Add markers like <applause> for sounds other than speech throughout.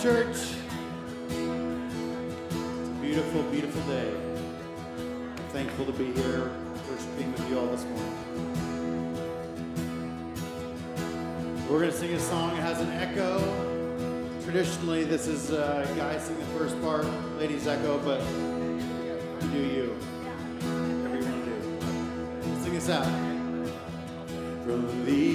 Church. It's a beautiful, beautiful day. I'm thankful to be here, worshiping with you all this morning. We're going to sing a song. It has an echo. Traditionally, this is uh, guys sing the first part, ladies echo, but you do you. Whatever you want to do. Sing us out. From the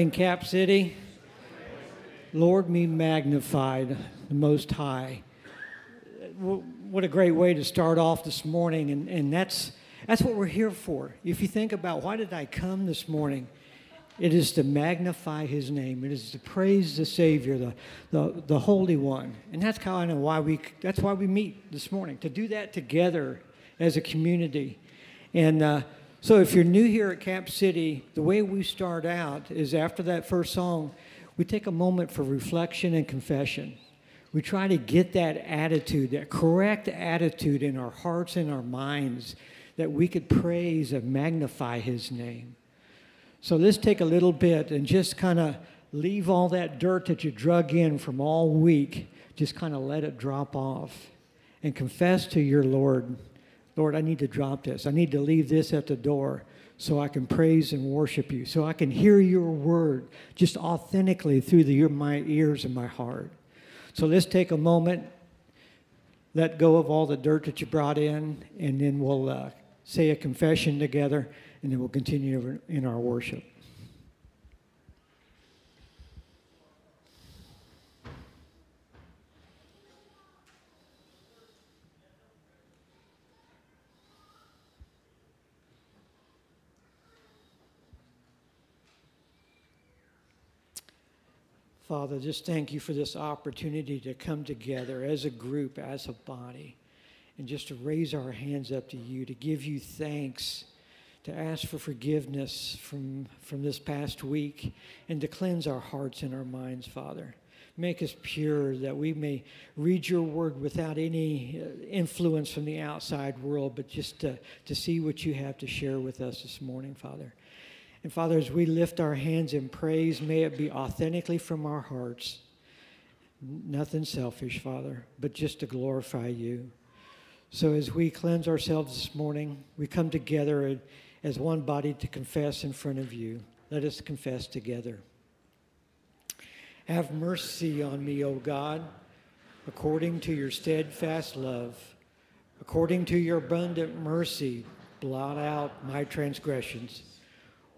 Morning, Cap City. Lord, me magnified, the Most High. What a great way to start off this morning, and, and that's, that's what we're here for. If you think about why did I come this morning, it is to magnify His name. It is to praise the Savior, the, the, the Holy One, and that's kind of why we that's why we meet this morning to do that together as a community. And uh, so, if you're new here at Cap City, the way we start out is after that first song, we take a moment for reflection and confession. We try to get that attitude, that correct attitude in our hearts and our minds, that we could praise and magnify His name. So let's take a little bit and just kind of leave all that dirt that you drug in from all week, just kind of let it drop off and confess to your Lord, Lord, I need to drop this. I need to leave this at the door so I can praise and worship you, so I can hear your word just authentically through the, my ears and my heart. So let's take a moment, let go of all the dirt that you brought in, and then we'll uh, say a confession together, and then we'll continue in our worship. Father, just thank you for this opportunity to come together as a group, as a body, and just to raise our hands up to you, to give you thanks, to ask for forgiveness from, from this past week, and to cleanse our hearts and our minds, Father. Make us pure that we may read your word without any uh, influence from the outside world, but just to, to see what you have to share with us this morning, Father. And Father, as we lift our hands in praise, may it be authentically from our hearts. Nothing selfish, Father, but just to glorify you. So as we cleanse ourselves this morning, we come together as one body to confess in front of you. Let us confess together. Have mercy on me, O God, according to your steadfast love. According to your abundant mercy, blot out my transgressions.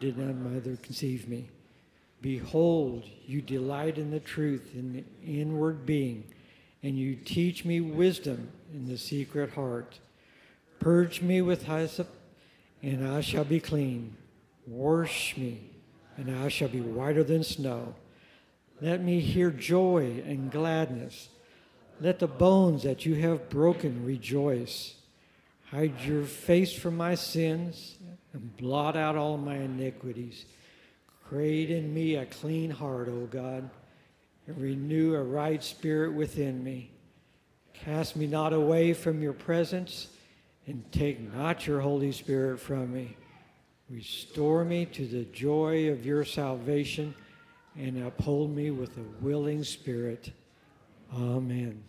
did not mother conceive me. Behold, you delight in the truth in the inward being, and you teach me wisdom in the secret heart. Purge me with hyssop, and I shall be clean. Wash me, and I shall be whiter than snow. Let me hear joy and gladness. Let the bones that you have broken rejoice. Hide your face from my sins and blot out all my iniquities. Create in me a clean heart, O God, and renew a right spirit within me. Cast me not away from your presence, and take not your Holy Spirit from me. Restore me to the joy of your salvation, and uphold me with a willing spirit. Amen.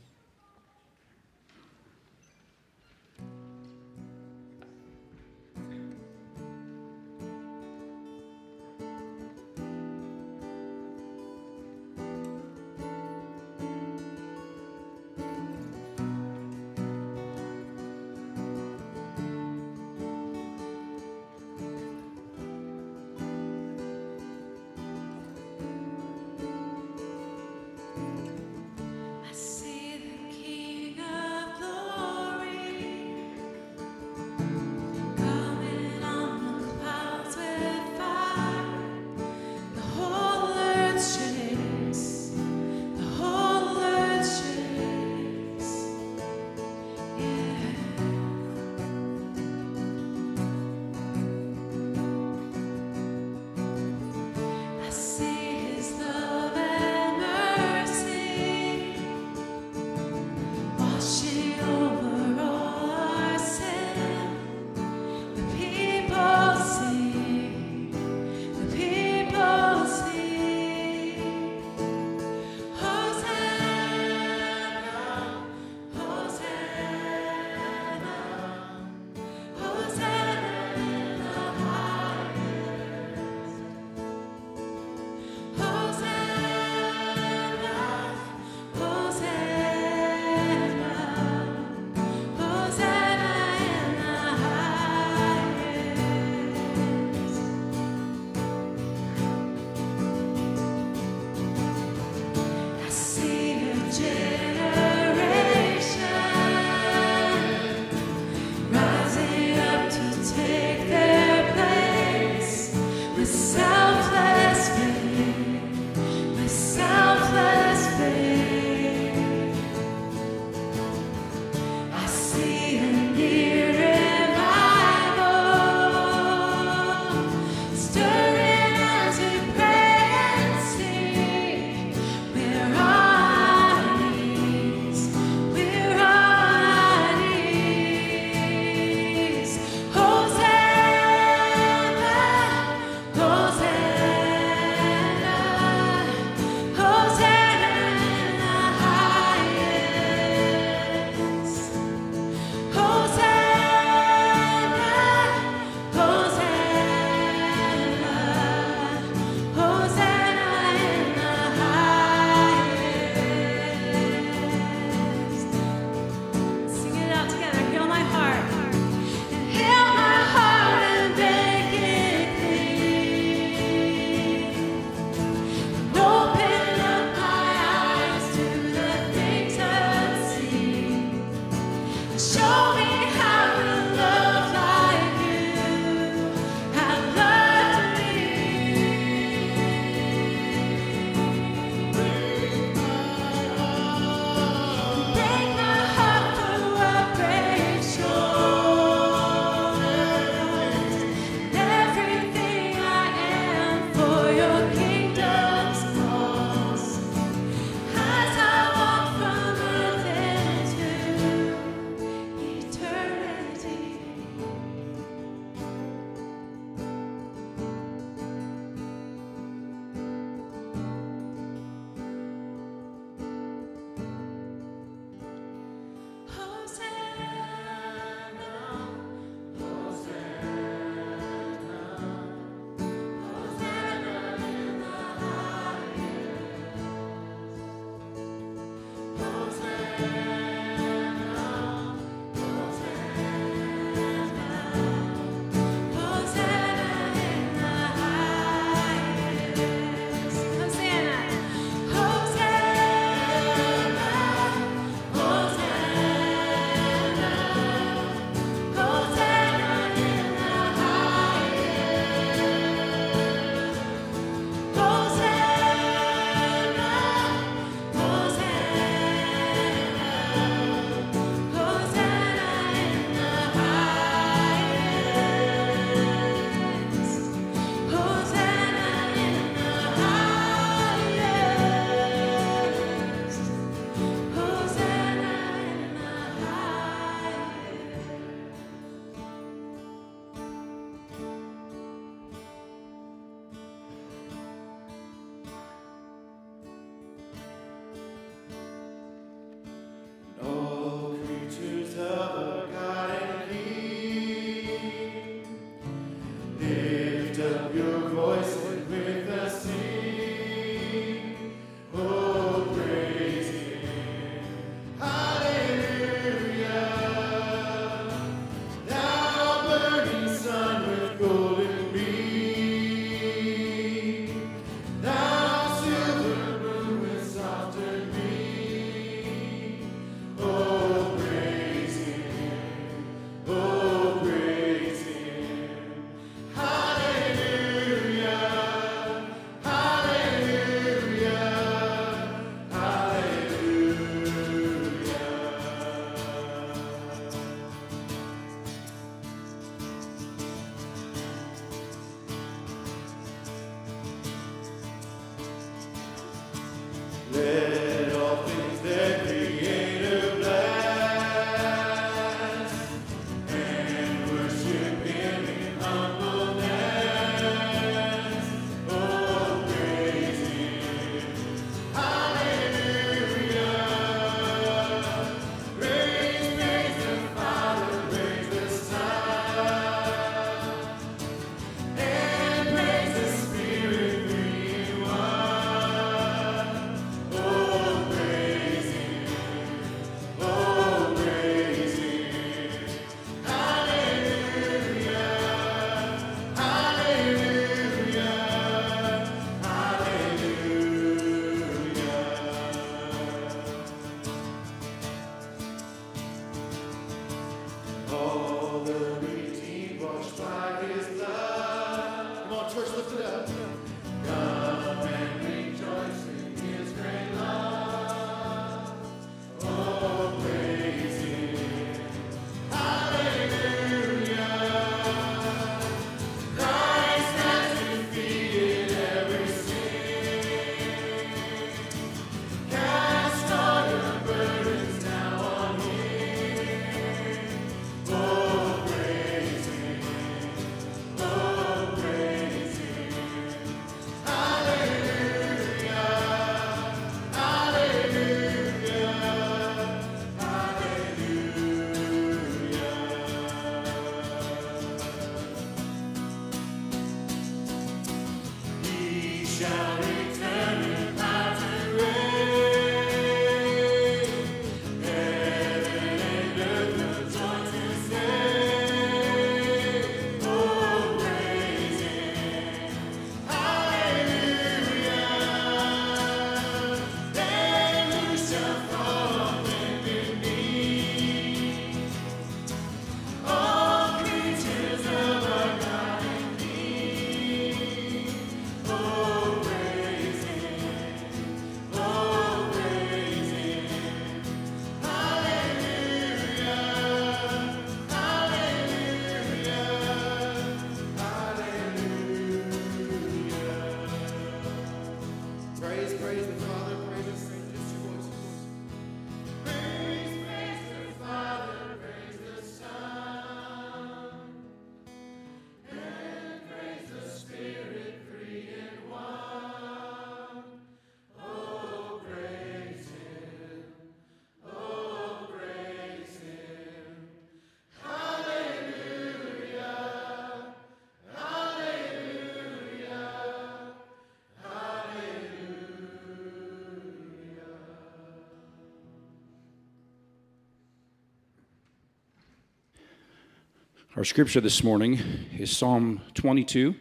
Our scripture this morning is Psalm 22,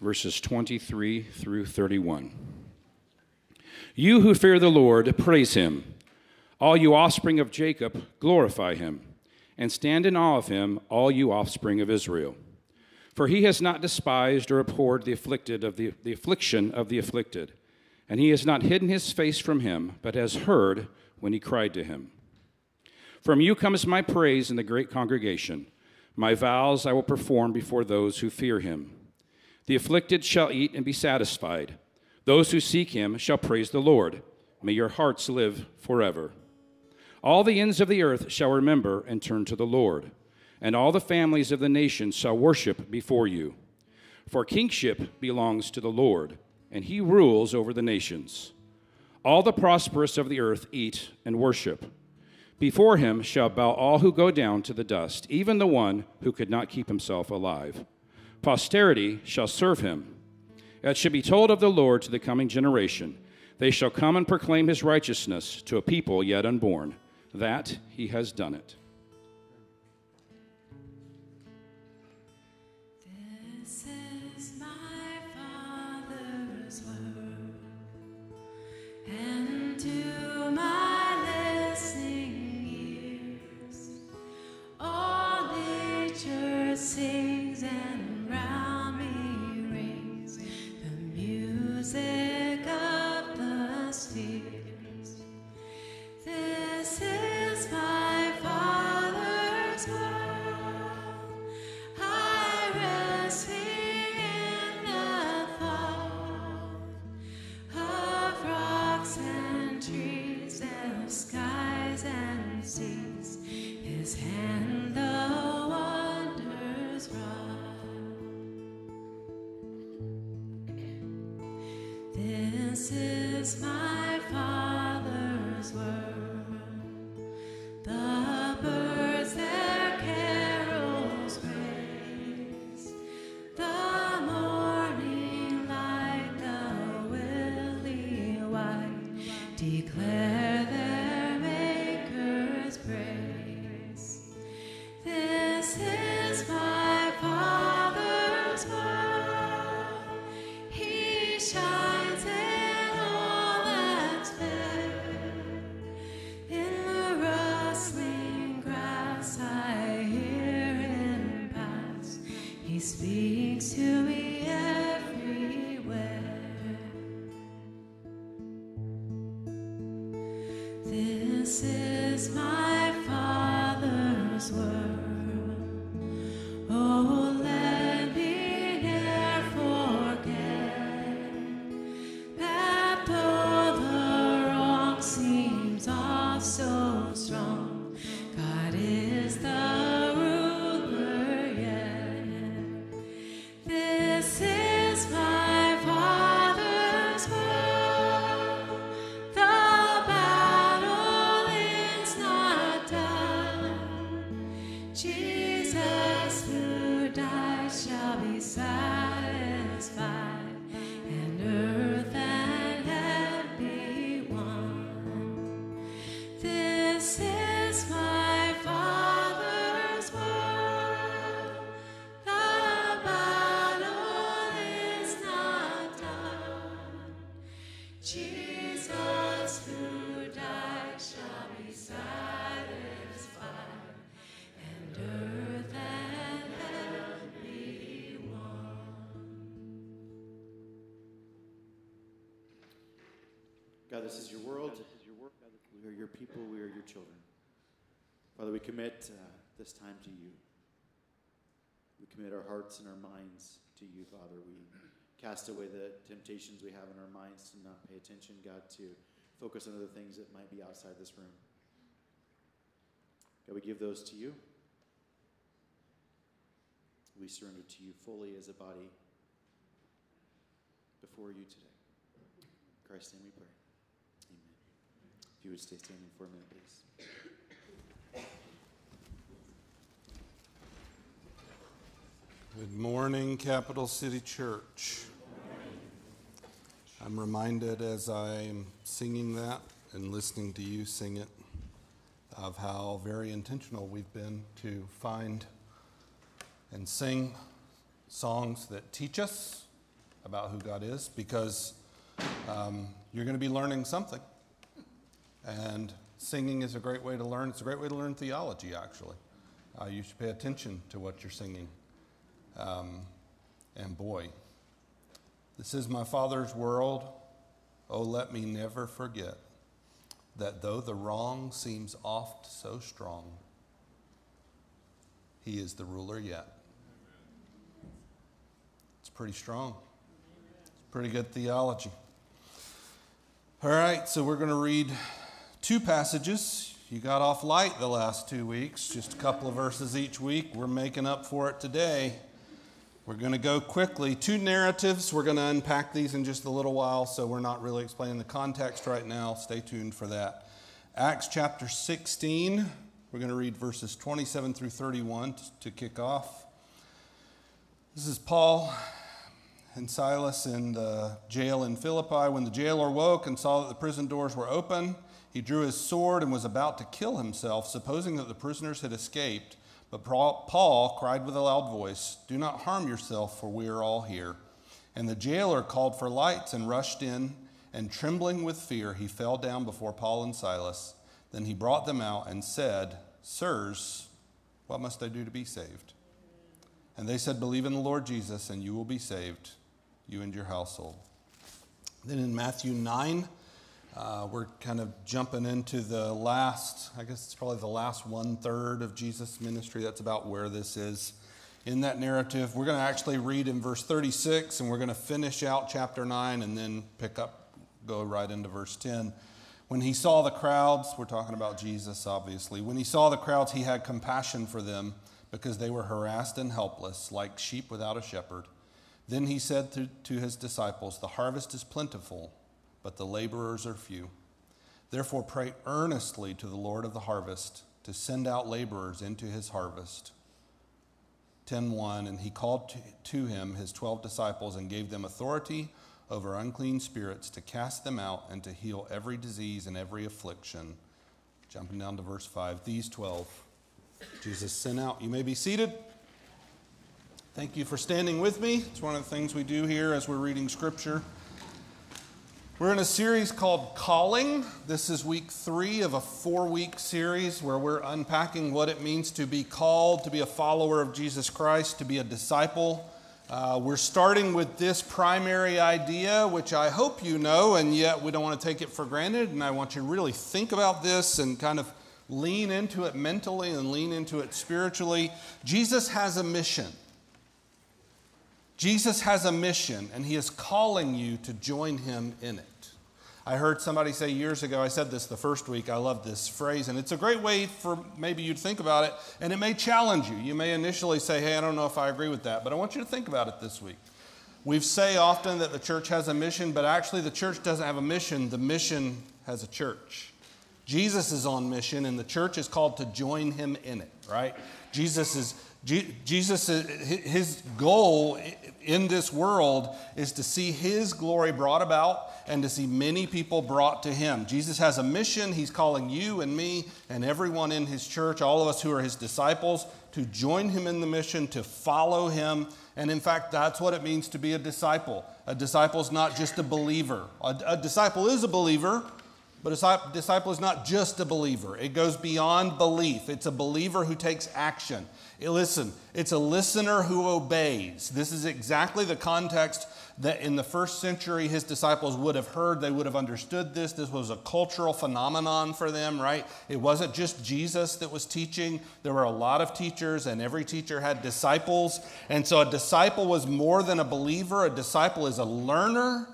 verses 23 through 31. You who fear the Lord, praise him. All you offspring of Jacob, glorify him. And stand in awe of him, all you offspring of Israel. For he has not despised or abhorred the afflicted of the, the affliction of the afflicted. And he has not hidden his face from him, but has heard when he cried to him. From you comes my praise in the great congregation. My vows I will perform before those who fear him. The afflicted shall eat and be satisfied. Those who seek him shall praise the Lord. May your hearts live forever. All the ends of the earth shall remember and turn to the Lord, and all the families of the nations shall worship before you. For kingship belongs to the Lord, and he rules over the nations. All the prosperous of the earth eat and worship. Before him shall bow all who go down to the dust, even the one who could not keep himself alive. Posterity shall serve him. It shall be told of the Lord to the coming generation. They shall come and proclaim his righteousness to a people yet unborn, that he has done it. Sings and round me rings. The music This is my this is your world. We are your people. We are your children. Father, we commit uh, this time to you. We commit our hearts and our minds to you, Father. We cast away the temptations we have in our minds to not pay attention, God, to focus on other things that might be outside this room. God, we give those to you. We surrender to you fully as a body before you today. In Christ's name we pray. If you would stay standing for a minute, please. Good morning, Capital City Church. I'm reminded as I'm singing that and listening to you sing it of how very intentional we've been to find and sing songs that teach us about who God is because um, you're going to be learning something. And singing is a great way to learn. It's a great way to learn theology, actually. Uh, you should pay attention to what you're singing. Um, and boy, this is my Father's world. Oh, let me never forget that though the wrong seems oft so strong, He is the ruler yet. It's pretty strong. It's pretty good theology. All right, so we're going to read two passages. You got off light the last two weeks, just a couple of verses each week. We're making up for it today. We're going to go quickly. Two narratives. We're going to unpack these in just a little while, so we're not really explaining the context right now. Stay tuned for that. Acts chapter 16. We're going to read verses 27 through 31 to kick off. This is Paul and Silas in the jail in Philippi. When the jailer woke and saw that the prison doors were open, he drew his sword and was about to kill himself, supposing that the prisoners had escaped. But Paul cried with a loud voice, Do not harm yourself, for we are all here. And the jailer called for lights and rushed in, and trembling with fear, he fell down before Paul and Silas. Then he brought them out and said, Sirs, what must I do to be saved? And they said, Believe in the Lord Jesus, and you will be saved, you and your household. Then in Matthew 9, uh, we're kind of jumping into the last, I guess it's probably the last one third of Jesus' ministry. That's about where this is in that narrative. We're going to actually read in verse 36, and we're going to finish out chapter 9 and then pick up, go right into verse 10. When he saw the crowds, we're talking about Jesus, obviously. When he saw the crowds, he had compassion for them because they were harassed and helpless, like sheep without a shepherd. Then he said to, to his disciples, The harvest is plentiful, but the laborers are few. Therefore, pray earnestly to the Lord of the harvest to send out laborers into his harvest. 10:1 and he called to, him his 12 disciples and gave them authority over unclean spirits to cast them out and to heal every disease and every affliction. Jumping down to verse 5. These 12 Jesus sent out. You may be seated. Thank you for standing with me. It's one of the things we do here as we're reading scripture. We're in a series called Calling. This is week three of a four week series where we're unpacking what it means to be called, to be a follower of Jesus Christ, to be a disciple. Uh, we're starting with this primary idea, which I hope you know, and yet we don't want to take it for granted. And I want you to really think about this and kind of lean into it mentally and lean into it spiritually. Jesus has a mission. Jesus has a mission, and he is calling you to join him in it. I heard somebody say years ago, I said this the first week, I love this phrase, and it's a great way for maybe you to think about it, and it may challenge you. You may initially say, hey, I don't know if I agree with that, but I want you to think about it this week. We say often that the church has a mission, but actually the church doesn't have a mission, the mission has a church. Jesus is on mission, and the church is called to join him in it, right? Jesus is Jesus, his goal in this world is to see his glory brought about and to see many people brought to him. Jesus has a mission. He's calling you and me and everyone in his church, all of us who are his disciples, to join him in the mission, to follow him. And in fact, that's what it means to be a disciple. A disciple is not just a believer, a, a disciple is a believer. But a disciple is not just a believer. It goes beyond belief. It's a believer who takes action. Listen, it's a listener who obeys. This is exactly the context that in the first century his disciples would have heard. They would have understood this. This was a cultural phenomenon for them, right? It wasn't just Jesus that was teaching, there were a lot of teachers, and every teacher had disciples. And so a disciple was more than a believer, a disciple is a learner,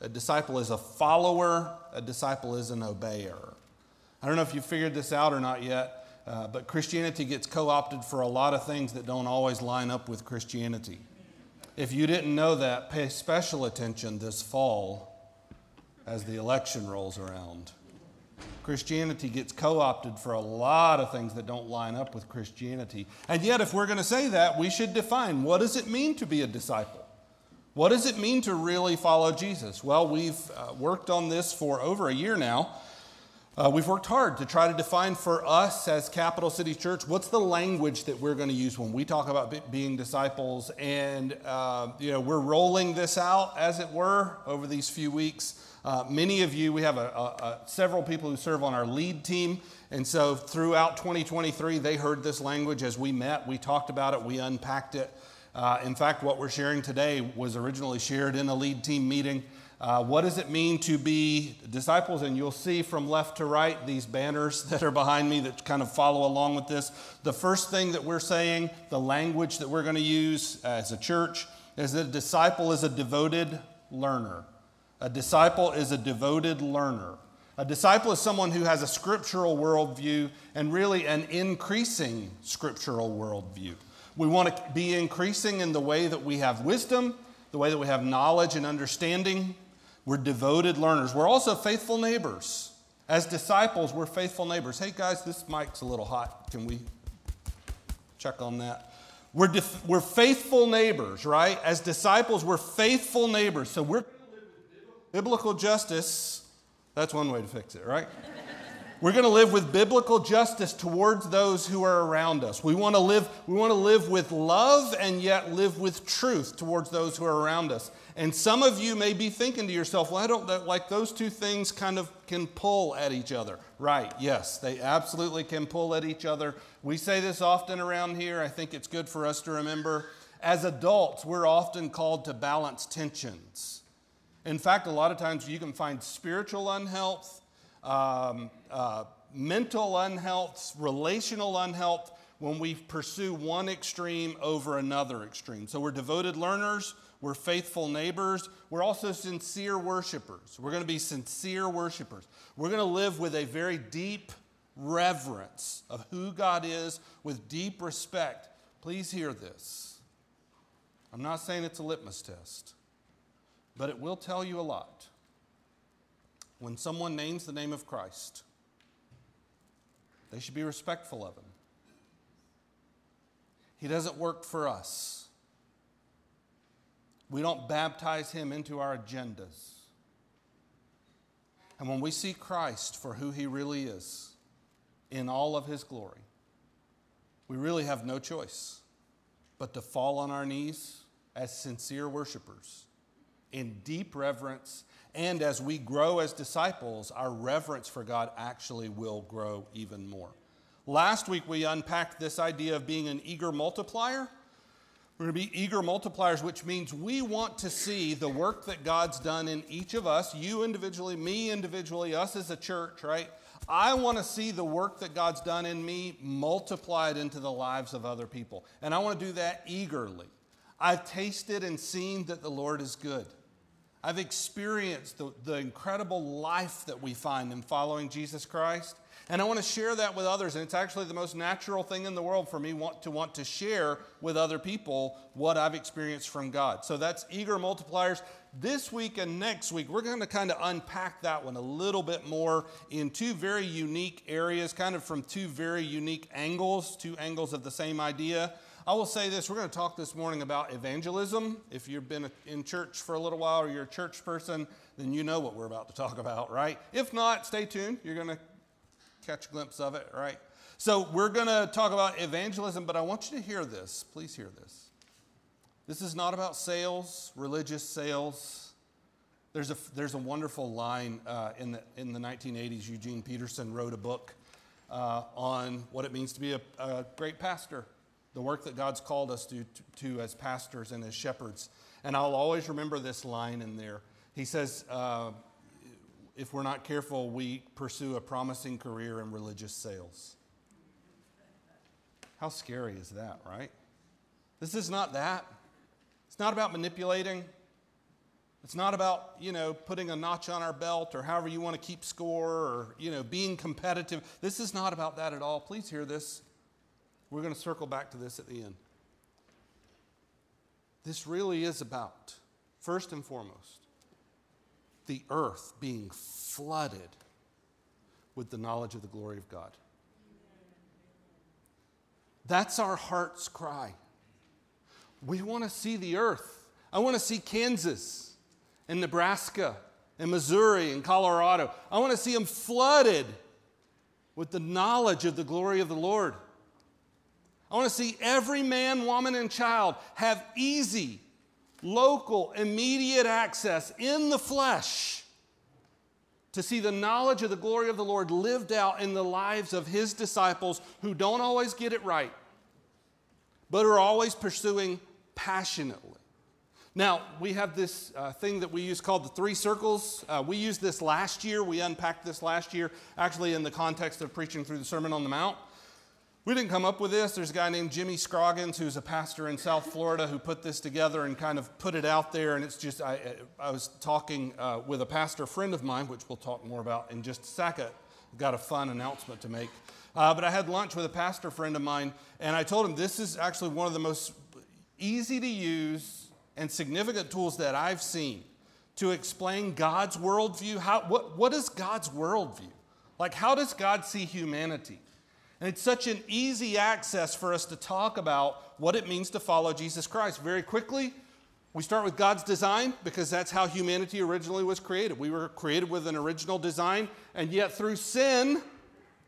a disciple is a follower, a disciple is an obeyer. I don't know if you figured this out or not yet. Uh, but Christianity gets co opted for a lot of things that don't always line up with Christianity. If you didn't know that, pay special attention this fall as the election rolls around. Christianity gets co opted for a lot of things that don't line up with Christianity. And yet, if we're going to say that, we should define what does it mean to be a disciple? What does it mean to really follow Jesus? Well, we've uh, worked on this for over a year now. Uh, we've worked hard to try to define for us as Capital City Church what's the language that we're going to use when we talk about being disciples. And, uh, you know, we're rolling this out, as it were, over these few weeks. Uh, many of you, we have a, a, a, several people who serve on our lead team. And so throughout 2023, they heard this language as we met. We talked about it, we unpacked it. Uh, in fact, what we're sharing today was originally shared in a lead team meeting. Uh, what does it mean to be disciples? And you'll see from left to right these banners <laughs> that are behind me that kind of follow along with this. The first thing that we're saying, the language that we're going to use as a church, is that a disciple is a devoted learner. A disciple is a devoted learner. A disciple is someone who has a scriptural worldview and really an increasing scriptural worldview. We want to be increasing in the way that we have wisdom, the way that we have knowledge and understanding, we're devoted learners. We're also faithful neighbors. As disciples, we're faithful neighbors. Hey, guys, this mic's a little hot. Can we check on that? We're, we're faithful neighbors, right? As disciples, we're faithful neighbors. So we're biblical justice. That's one way to fix it, right? We're going to live with biblical justice towards those who are around us. We want to live we want to live with love and yet live with truth towards those who are around us. And some of you may be thinking to yourself, well, I don't like those two things kind of can pull at each other. Right, yes, they absolutely can pull at each other. We say this often around here. I think it's good for us to remember. As adults, we're often called to balance tensions. In fact, a lot of times you can find spiritual unhealth um, uh, mental unhealth, relational unhealth, when we pursue one extreme over another extreme. So we're devoted learners, we're faithful neighbors, we're also sincere worshipers. We're going to be sincere worshipers. We're going to live with a very deep reverence of who God is, with deep respect. Please hear this. I'm not saying it's a litmus test, but it will tell you a lot. When someone names the name of Christ, they should be respectful of him. He doesn't work for us. We don't baptize him into our agendas. And when we see Christ for who he really is, in all of his glory, we really have no choice but to fall on our knees as sincere worshipers in deep reverence. And as we grow as disciples, our reverence for God actually will grow even more. Last week, we unpacked this idea of being an eager multiplier. We're going to be eager multipliers, which means we want to see the work that God's done in each of us, you individually, me individually, us as a church, right? I want to see the work that God's done in me multiplied into the lives of other people. And I want to do that eagerly. I've tasted and seen that the Lord is good. I've experienced the, the incredible life that we find in following Jesus Christ. And I want to share that with others. And it's actually the most natural thing in the world for me want, to want to share with other people what I've experienced from God. So that's eager multipliers. This week and next week, we're going to kind of unpack that one a little bit more in two very unique areas, kind of from two very unique angles, two angles of the same idea. I will say this we're going to talk this morning about evangelism. If you've been in church for a little while or you're a church person, then you know what we're about to talk about, right? If not, stay tuned. You're going to catch a glimpse of it, right? So, we're going to talk about evangelism, but I want you to hear this. Please hear this. This is not about sales, religious sales. There's a, there's a wonderful line uh, in, the, in the 1980s. Eugene Peterson wrote a book uh, on what it means to be a, a, great pastor, the work that God's called us to, to, to, as pastors and as shepherds. And I'll always remember this line in there. He says, uh, if we're not careful, we pursue a promising career in religious sales. How scary is that, right? This is not that. It's not about manipulating. It's not about, you know, putting a notch on our belt or however you want to keep score or, you know, being competitive. This is not about that at all. Please hear this. We're going to circle back to this at the end. This really is about, first and foremost, the earth being flooded with the knowledge of the glory of God. That's our heart's cry. We want to see the earth. I want to see Kansas and Nebraska and Missouri and Colorado. I want to see them flooded with the knowledge of the glory of the Lord. I want to see every man, woman, and child have easy, local, immediate access in the flesh to see the knowledge of the glory of the Lord lived out in the lives of his disciples who don't always get it right, but are always pursuing passionately. Now, we have this uh, thing that we use called the three circles. Uh, we used this last year. We unpacked this last year, actually, in the context of preaching through the Sermon on the Mount. We didn't come up with this. There's a guy named Jimmy Scroggins, who's a pastor in South Florida, who put this together and kind of put it out there. And it's just, I, I was talking uh, with a pastor friend of mine, which we'll talk more about in just a second. I've got a fun announcement to make. Uh, but I had lunch with a pastor friend of mine, and I told him this is actually one of the most easy to use and significant tools that I've seen to explain God's worldview. How, what, what is God's worldview? Like, how does God see humanity? And it's such an easy access for us to talk about what it means to follow Jesus Christ. Very quickly, we start with God's design because that's how humanity originally was created. We were created with an original design, and yet through sin,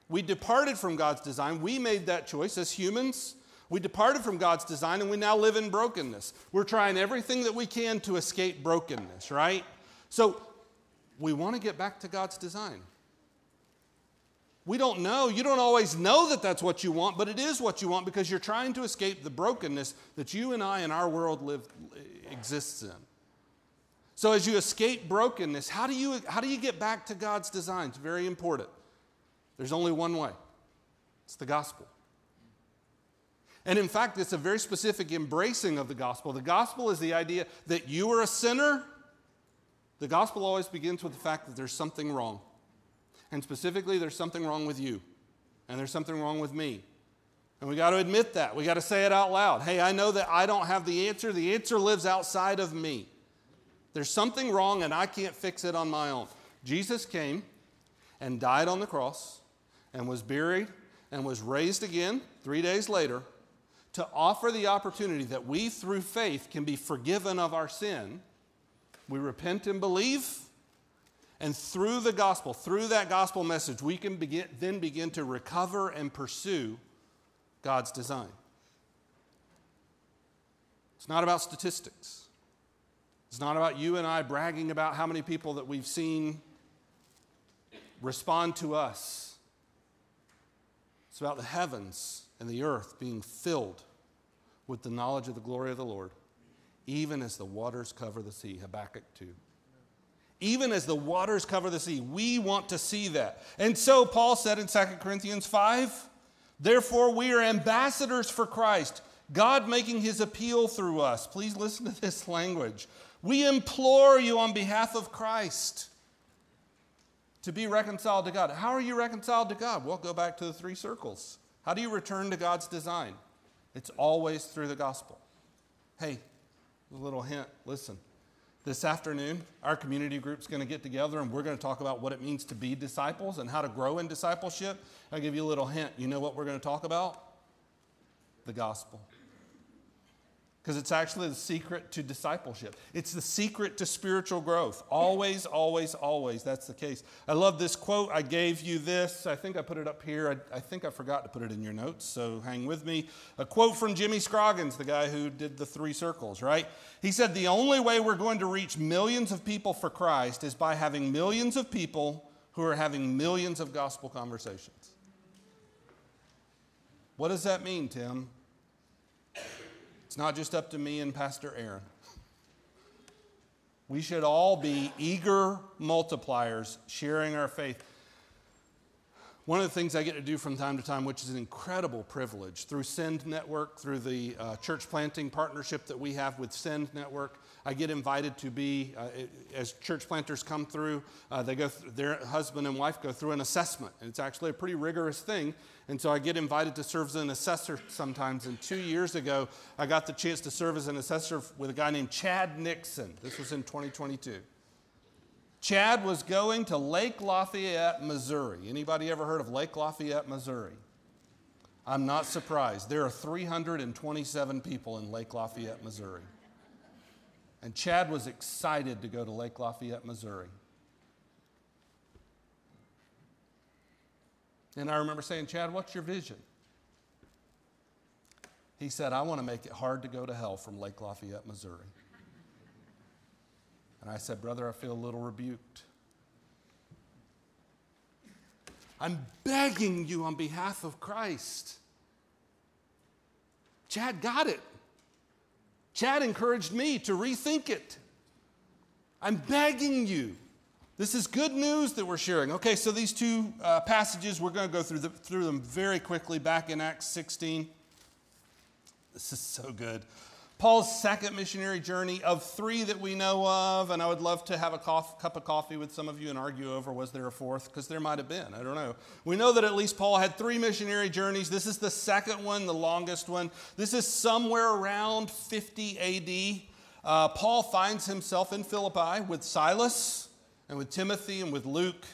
we departed from God's design. We made that choice as humans. We departed from God's design and we now live in brokenness. We're trying everything that we can to escape brokenness, right? So we want to get back to God's design. We don't know. You don't always know that that's what you want, but it is what you want because you're trying to escape the brokenness that you and I and our world live exists in. So as you escape brokenness, how do you how do you get back to God's design? It's very important. There's only one way. It's the gospel. And in fact, it's a very specific embracing of the gospel. The gospel is the idea that you are a sinner. The gospel always begins with the fact that there's something wrong. And specifically, there's something wrong with you, and there's something wrong with me. And we got to admit that. We got to say it out loud. Hey, I know that I don't have the answer. The answer lives outside of me. There's something wrong, and I can't fix it on my own. Jesus came and died on the cross and was buried and was raised again three days later to offer the opportunity that we, through faith, can be forgiven of our sin. We repent and believe, and through the gospel, through that gospel message, we can begin, then begin to recover and pursue God's design. It's not about statistics. It's not about you and I bragging about how many people that we've seen respond to us. It's about the heavens and the earth being filled with the knowledge of the glory of the Lord, even as the waters cover the sea. Habakkuk 2. Even as the waters cover the sea, we want to see that. And so Paul said in 2 Corinthians 5 Therefore, we are ambassadors for Christ, God making his appeal through us. Please listen to this language. We implore you on behalf of Christ to be reconciled to God. How are you reconciled to God? Well, go back to the three circles. How do you return to God's design? It's always through the gospel. Hey, a little hint listen. This afternoon, our community group's going to get together and we're going to talk about what it means to be disciples and how to grow in discipleship. I'll give you a little hint. You know what we're going to talk about? The gospel because it's actually the secret to discipleship. It's the secret to spiritual growth. Always, always, always. That's the case. I love this quote. I gave you this. I think I put it up here. I, I think I forgot to put it in your notes, so hang with me. A quote from Jimmy Scroggins, the guy who did the three circles, right? He said, The only way we're going to reach millions of people for Christ is by having millions of people who are having millions of gospel conversations. What does that mean, Tim? It's not just up to me and Pastor Aaron. We should all be eager multipliers sharing our faith. One of the things I get to do from time to time, which is an incredible privilege, through Send Network, through the uh, church planting partnership that we have with Send Network, I get invited to be, uh, as church planters come through, uh, they go, th- their husband and wife go through an assessment. And it's actually a pretty rigorous thing. And so I get invited to serve as an assessor sometimes. And two years ago, I got the chance to serve as an assessor with a guy named Chad Nixon. This was in 2022. Chad was going to Lake Lafayette, Missouri. Anybody ever heard of Lake Lafayette, Missouri? I'm not surprised. There are 327 people in Lake Lafayette, Missouri. And Chad was excited to go to Lake Lafayette, Missouri. And I remember saying, Chad, what's your vision? He said, I want to make it hard to go to hell from Lake Lafayette, Missouri. And I said, Brother, I feel a little rebuked. I'm begging you on behalf of Christ. Chad got it. Chad encouraged me to rethink it. I'm begging you. This is good news that we're sharing. Okay, so these two uh, passages, we're going to go through, the, through them very quickly back in Acts 16. This is so good. Paul's second missionary journey of three that we know of, and I would love to have a cof- cup of coffee with some of you and argue over was there a fourth? Because there might have been. I don't know. We know that at least Paul had three missionary journeys. This is the second one, the longest one. This is somewhere around 50 AD. Uh, Paul finds himself in Philippi with Silas and with Timothy and with Luke.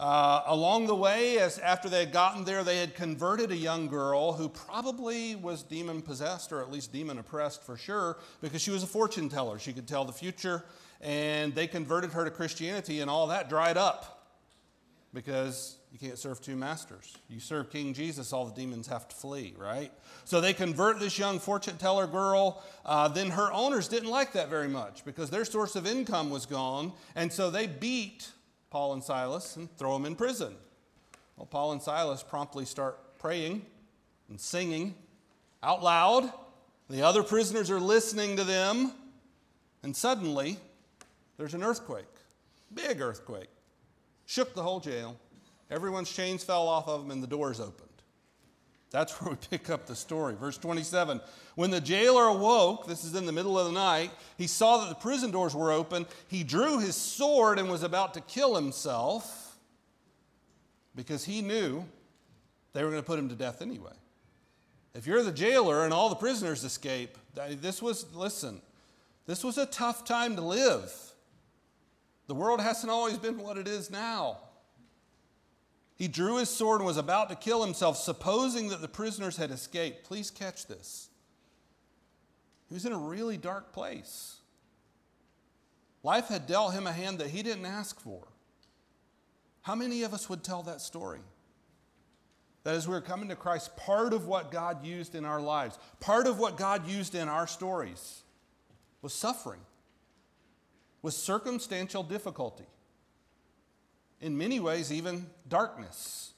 Uh, along the way, as after they had gotten there, they had converted a young girl who probably was demon possessed or at least demon oppressed for sure, because she was a fortune teller. She could tell the future, and they converted her to Christianity, and all that dried up because you can't serve two masters. You serve King Jesus, all the demons have to flee, right? So they convert this young fortune teller girl. Uh, then her owners didn't like that very much because their source of income was gone, and so they beat Paul and Silas and throw them in prison. Well, Paul and Silas promptly start praying and singing out loud. The other prisoners are listening to them, and suddenly there's an earthquake, big earthquake, shook the whole jail. Everyone's chains fell off of them, and the doors opened. That's <laughs> where we pick up the story. Verse 27 When the jailer awoke, this is in the middle of the night, he saw that the prison doors were open. He drew his sword and was about to kill himself because he knew they were going to put him to death anyway. If you're the jailer and all the prisoners escape, this was, listen, this was a tough time to live. The world hasn't always been what it is now. He drew his sword and was about to kill himself, supposing that the prisoners had escaped. Please catch this. He was in a really dark place. Life had dealt him a hand that he didn't ask for. How many of us would tell that story? That as we were coming to Christ, part of what God used in our lives, part of what God used in our stories was suffering, was circumstantial difficulty. In many ways, even darkness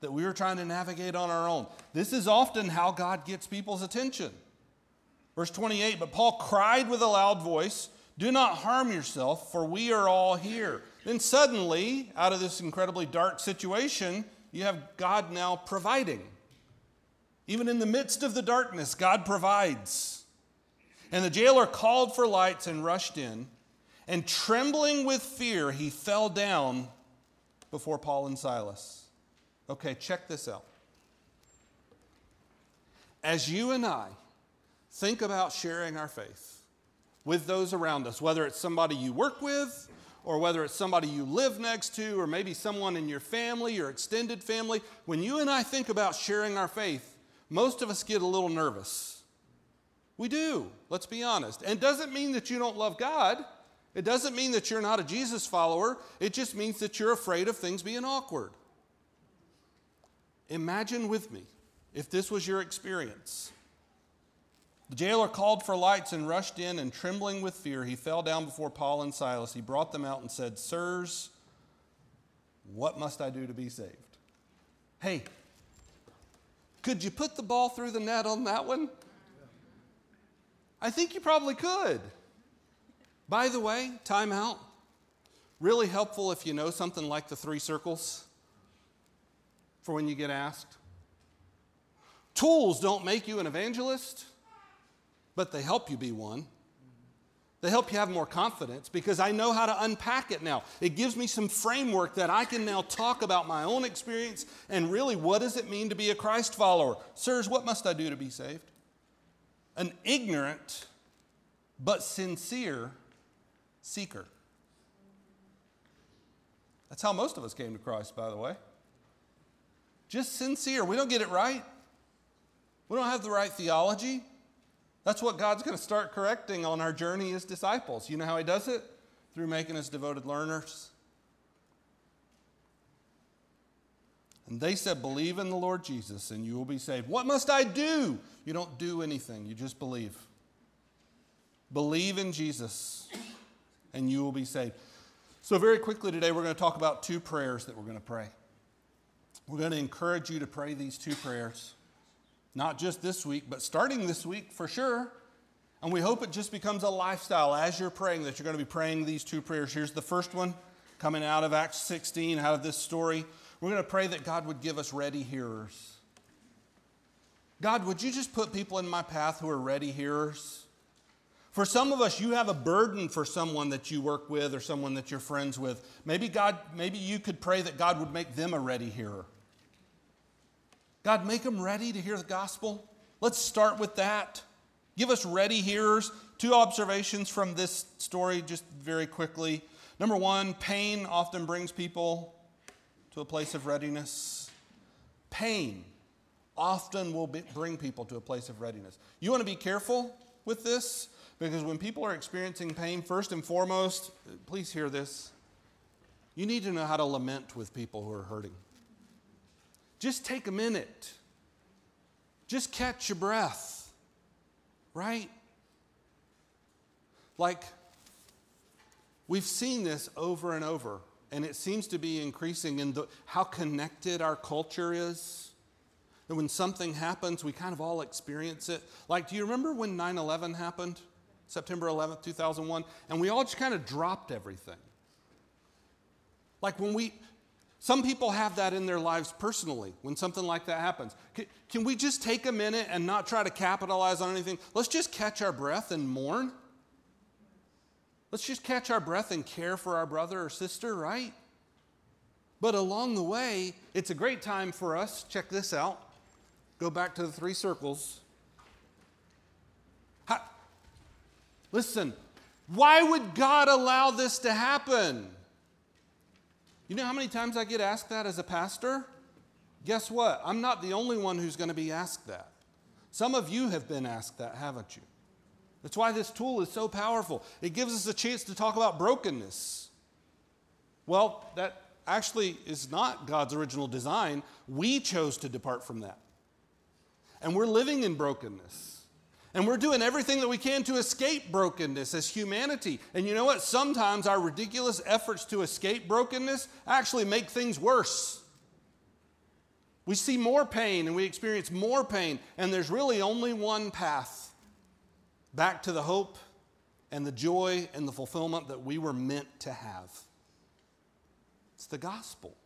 that we were trying to navigate on our own. This is often how God gets people's attention. Verse 28 But Paul cried with a loud voice, Do not harm yourself, for we are all here. Then suddenly, out of this incredibly dark situation, you have God now providing. Even in the midst of the darkness, God provides. And the jailer called for lights and rushed in, and trembling with fear, he fell down before Paul and Silas. Okay, check this out. As you and I think about sharing our faith with those around us, whether it's somebody you work with, or whether it's somebody you live next to, or maybe someone in your family, your extended family, when you and I think about sharing our faith, most of us get a little nervous. We do, let's be honest. And doesn't mean that you don't love God. It doesn't mean that you're not a Jesus follower. It just means that you're afraid of things being awkward. Imagine with me if this was your experience. The jailer called for lights and rushed in, and trembling with fear, he fell down before Paul and Silas. He brought them out and said, Sirs, what must I do to be saved? Hey, could you put the ball through the net on that one? I think you probably could. By the way, time out. Really helpful if you know something like the three circles for when you get asked. Tools don't make you an evangelist, but they help you be one. They help you have more confidence because I know how to unpack it now. It gives me some framework that I can now talk about my own experience and really what does it mean to be a Christ follower? Sirs, what must I do to be saved? An ignorant but sincere seeker. That's how most of us came to Christ, by the way. Just sincere. We don't get it right. We don't have the right theology. That's what God's going to start correcting on our journey as disciples. You know how He does it? Through making us devoted learners. And they said, Believe in the Lord Jesus and you will be saved. What must I do? You don't do anything, you just believe. Believe in Jesus and you will be saved. So, very quickly today, we're going to talk about two prayers that we're going to pray. We're going to encourage you to pray these two prayers, not just this week, but starting this week for sure. And we hope it just becomes a lifestyle as you're praying that you're going to be praying these two prayers. Here's the first one coming out of Acts 16, out of this story. We're going to pray that God would give us ready hearers. God, would you just put people in my path who are ready hearers? For some of us, you have a burden for someone that you work with or someone that you're friends with. Maybe God, maybe you could pray that God would make them a ready hearer. God, make them ready to hear the gospel. Let's start with that. Give us ready hearers. Two observations from this story, just very quickly. Number one, pain often brings people to a place of readiness. Pain often will be, bring people to a place of readiness. You want to be careful with this because when people are experiencing pain, first and foremost, please hear this. You need to know how to lament with people who are hurting. Just take a minute. Just catch your breath, right? Like, we've seen this over and over, and it seems to be increasing in the, how connected our culture is. And when something happens, we kind of all experience it. Like, do you remember when 9 11 happened? September 11th, 2001? And we all just kind of dropped everything. Like, when we, some people have that in their lives personally when something like that happens. Can, can, we just take a minute and not try to capitalize on anything? Let's just catch our breath and mourn. Let's just catch our breath and care for our brother or sister, right? But along the way, it's a great time for us. Check this out. Go back to the three circles. Listen, Why would God allow this to happen? You know how many times I get asked that as a pastor? Guess what? I'm not the only one who's going to be asked that. Some of you have been asked that, haven't you? That's why this tool is so powerful. It gives us a chance to talk about brokenness. Well, that actually is not God's original design. We chose to depart from that. And we're living in brokenness. And we're doing everything that we can to escape brokenness as humanity. And you know what? Sometimes our ridiculous efforts to escape brokenness actually make things worse. We see more pain and we experience more pain, and there's really only one path back to the hope and the joy and the fulfillment that we were meant to have. It's the gospel.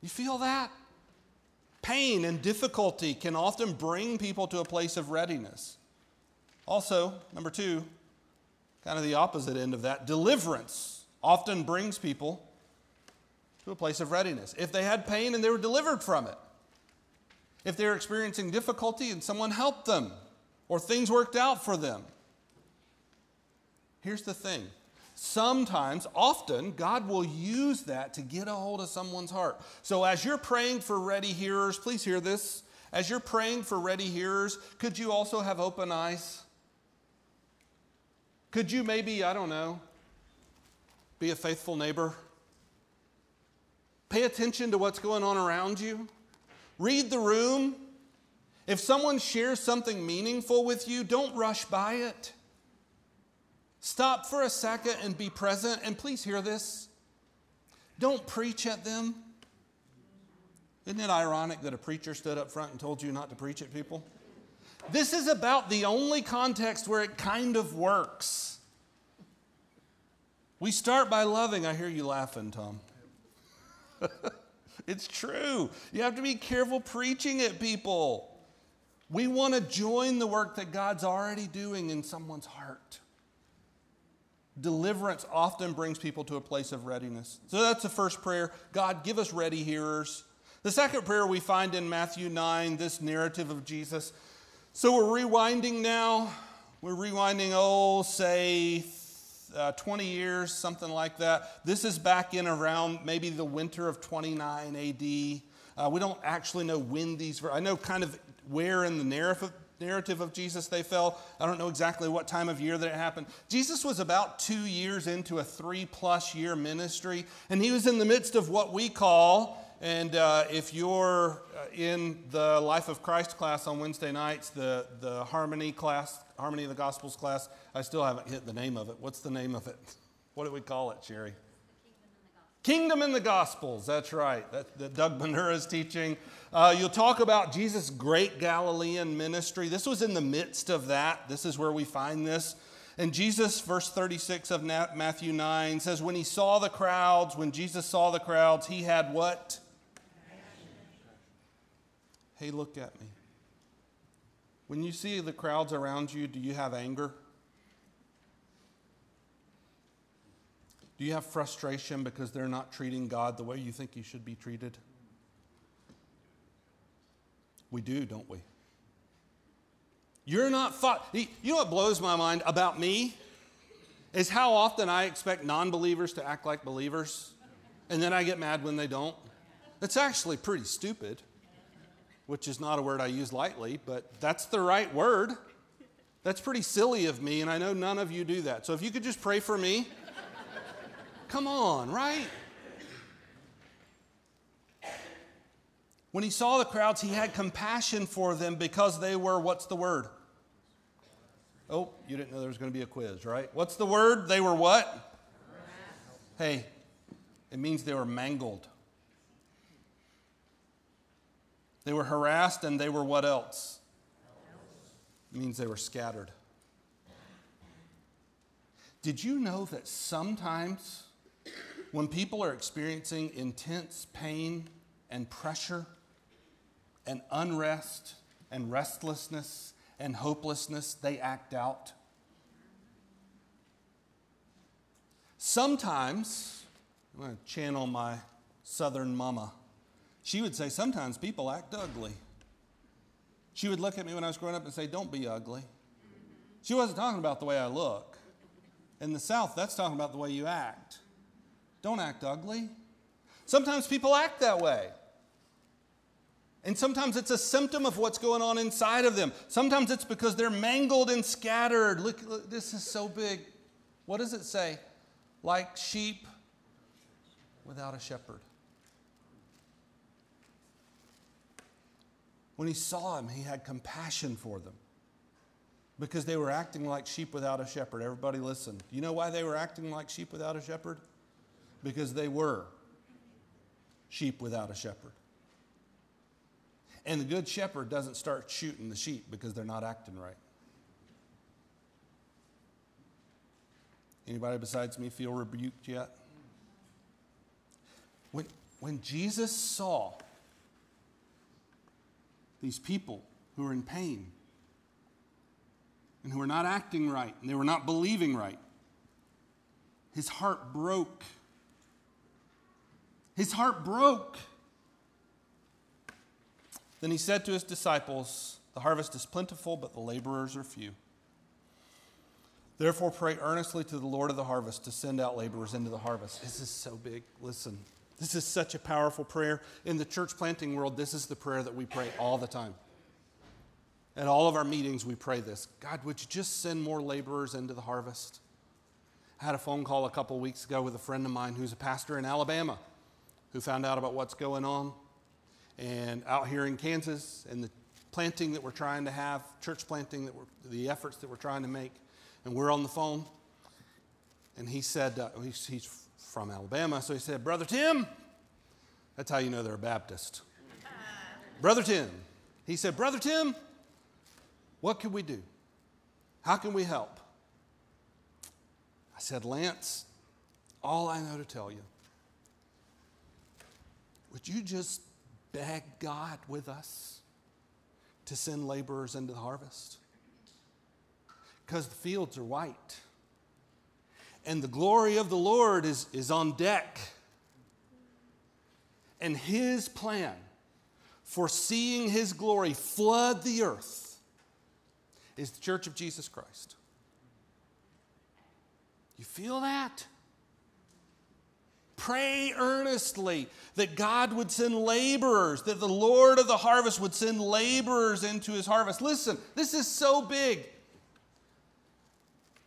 You feel that? Pain and difficulty can often bring people to a place of readiness. Also, number two, kind of the opposite end of that, deliverance often brings people to a place of readiness. If they had pain and they were delivered from it, if they're experiencing difficulty and someone helped them, or things worked out for them. Here's the thing sometimes, often, God will use that to get a hold of someone's heart. So, as you're praying for ready hearers, please hear this. As you're praying for ready hearers, could you also have open eyes? Could you maybe, I don't know, be a faithful neighbor? Pay attention to what's going on around you. Read the room. If someone shares something meaningful with you, don't rush by it. Stop for a second and be present. And please hear this don't preach at them. Isn't it ironic that a preacher stood up front and told you not to preach at people? This is about the only context where it kind of works. We start by loving. I hear you laughing, Tom. <laughs> it's true. You have to be careful preaching at people. We want to join the work that God's already doing in someone's heart. Deliverance often brings people to a place of readiness. So that's the first prayer God, give us ready hearers. The second prayer we find in Matthew 9, this narrative of Jesus. So we're rewinding now. We're rewinding, oh, say uh, 20 years, something like that. This is back in around maybe the winter of 29 AD. Uh, we don't actually know when these, I know kind of where in the narrative, narrative of Jesus they fell. I don't know exactly what time of year that it happened. Jesus was about two years into a three plus year ministry, and he was in the midst of what we call, and uh, if you're uh, in the Life of Christ class on Wednesday nights, the, the Harmony class, Harmony of the Gospels class, I still haven't hit the name of it. What's the name of it? What do we call it, Sherry? Kingdom in the Gospels, that's right. That, that Doug is teaching. Uh, you'll talk about Jesus' great Galilean ministry. This was in the midst of that. This is where we find this. And Jesus, verse 36 of Matthew 9, says, When he saw the crowds, when Jesus saw the crowds, he had what? Hey, look at me. When you see the crowds around you, do you have anger? Do you have frustration because they're not treating God the way you think He should be treated? We do, don't we? You're not fought. You know what blows my mind about me? Is how often I expect non believers to act like believers, and then I get mad when they don't. It's actually pretty stupid, which is not a word I use lightly, but that's the right word. That's pretty silly of me, and I know none of you do that. So if you could just pray for me. Come on, right? When he saw the crowds, he had compassion for them because they were, what's the word? Oh, you didn't know there was going to be a quiz, right? What's the word? They were what? Hey, it means they were mangled. They were harassed and they were what else? It means they were scattered. Did you know that sometimes when people are experiencing intense pain and pressure and unrest and restlessness and hopelessness, they act out. Sometimes, I'm going to channel my southern mama. She would say, Sometimes people act ugly. She would look at me when I was growing up and say, Don't be ugly. She wasn't talking about the way I look. In the South, that's talking about the way you act. Don't act ugly. Sometimes people act that way. And sometimes it's a symptom of what's going on inside of them. Sometimes it's because they're mangled and scattered. Look, look, this is so big. What does it say? Like sheep without a shepherd. When he saw him, he had compassion for them because they were acting like sheep without a shepherd. Everybody listen. Do you know why they were acting like sheep without a shepherd? Because they were sheep without a shepherd. And the good shepherd doesn't start shooting the sheep because they're not acting right. Anybody besides me feel rebuked yet? When, when Jesus saw these people who were in pain and who were not acting right and they were not believing right, his heart broke. His heart broke. Then he said to his disciples, The harvest is plentiful, but the laborers are few. Therefore, pray earnestly to the Lord of the harvest to send out laborers into the harvest. This is so big. Listen, this is such a powerful prayer. In the church planting world, this is the prayer that we pray all the time. At all of our meetings, we pray this God, would you just send more laborers into the harvest? I had a phone call a couple weeks ago with a friend of mine who's a pastor in Alabama who found out about what's going on and out here in Kansas and the planting that we're trying to have, church planting that we're, the efforts that we're trying to make. And we're on the phone. And he said, uh, he's, he's from Alabama, so he said, Brother Tim, that's how you know they're a Baptist. <laughs> Brother Tim. He said, Brother Tim, what can we do? How can we help? I said, Lance, all I know to tell you, would you just beg God with us to send laborers into the harvest? Because the fields are white and the glory of the Lord is, is on deck. And his plan for seeing his glory flood the earth is the church of Jesus Christ. You feel that? Pray earnestly that God would send laborers, that the Lord of the harvest would send laborers into his harvest. Listen, this is so big.